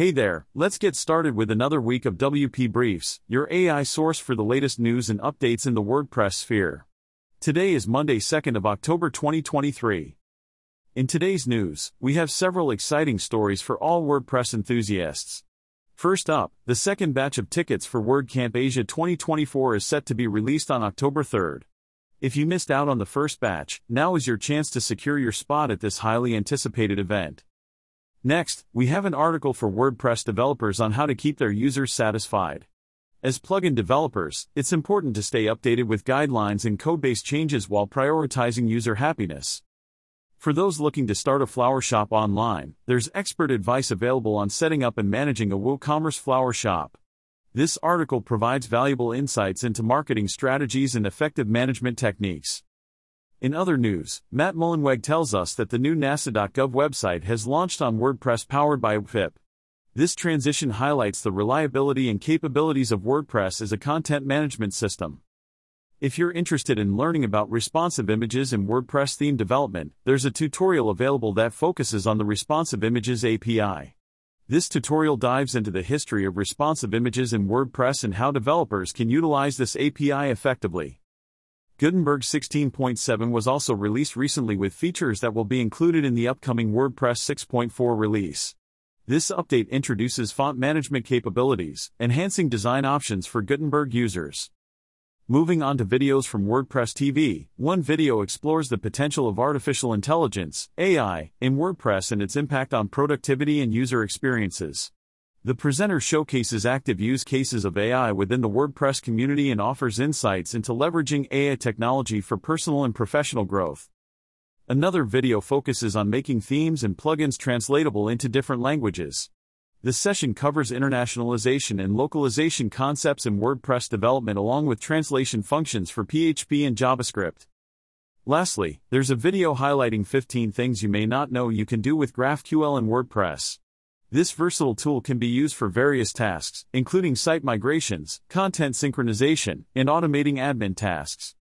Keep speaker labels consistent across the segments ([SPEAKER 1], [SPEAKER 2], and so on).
[SPEAKER 1] Hey there, let's get started with another week of WP Briefs, your AI source for the latest news and updates in the WordPress sphere. Today is Monday, 2nd of October 2023. In today's news, we have several exciting stories for all WordPress enthusiasts. First up, the second batch of tickets for WordCamp Asia 2024 is set to be released on October 3rd. If you missed out on the first batch, now is your chance to secure your spot at this highly anticipated event. Next, we have an article for WordPress developers on how to keep their users satisfied. As plugin developers, it's important to stay updated with guidelines and code-based changes while prioritizing user happiness. For those looking to start a flower shop online, there's expert advice available on setting up and managing a WooCommerce flower shop. This article provides valuable insights into marketing strategies and effective management techniques. In other news, Matt Mullenweg tells us that the new NASA.gov website has launched on WordPress powered by WPVIP. This transition highlights the reliability and capabilities of WordPress as a content management system. If you're interested in learning about responsive images and WordPress theme development, there's a tutorial available that focuses on the Responsive Images API. This tutorial dives into the history of responsive images in WordPress and how developers can utilize this API effectively. Gutenberg 16.7 was also released recently with features that will be included in the upcoming WordPress 6.4 release. This update introduces font management capabilities, enhancing design options for Gutenberg users. Moving on to videos from WordPress TV, one video explores the potential of artificial intelligence, AI, in WordPress and its impact on productivity and user experiences. The presenter showcases active use cases of AI within the WordPress community and offers insights into leveraging AI technology for personal and professional growth. Another video focuses on making themes and plugins translatable into different languages. This session covers internationalization and localization concepts in WordPress development along with translation functions for PHP and JavaScript. Lastly, there's a video highlighting 15 things you may not know you can do with GraphQL and WordPress. This versatile tool can be used for various tasks, including site migrations, content synchronization, and automating admin tasks.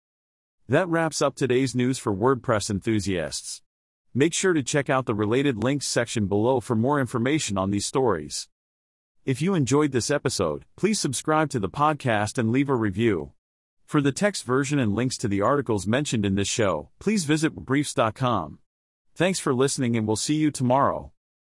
[SPEAKER 1] That wraps up today's news for WordPress enthusiasts. Make sure to check out the related links section below for more information on these stories. If you enjoyed this episode, please subscribe to the podcast and leave a review. For the text version and links to the articles mentioned in this show, please visit briefs.com. Thanks for listening and we'll see you tomorrow.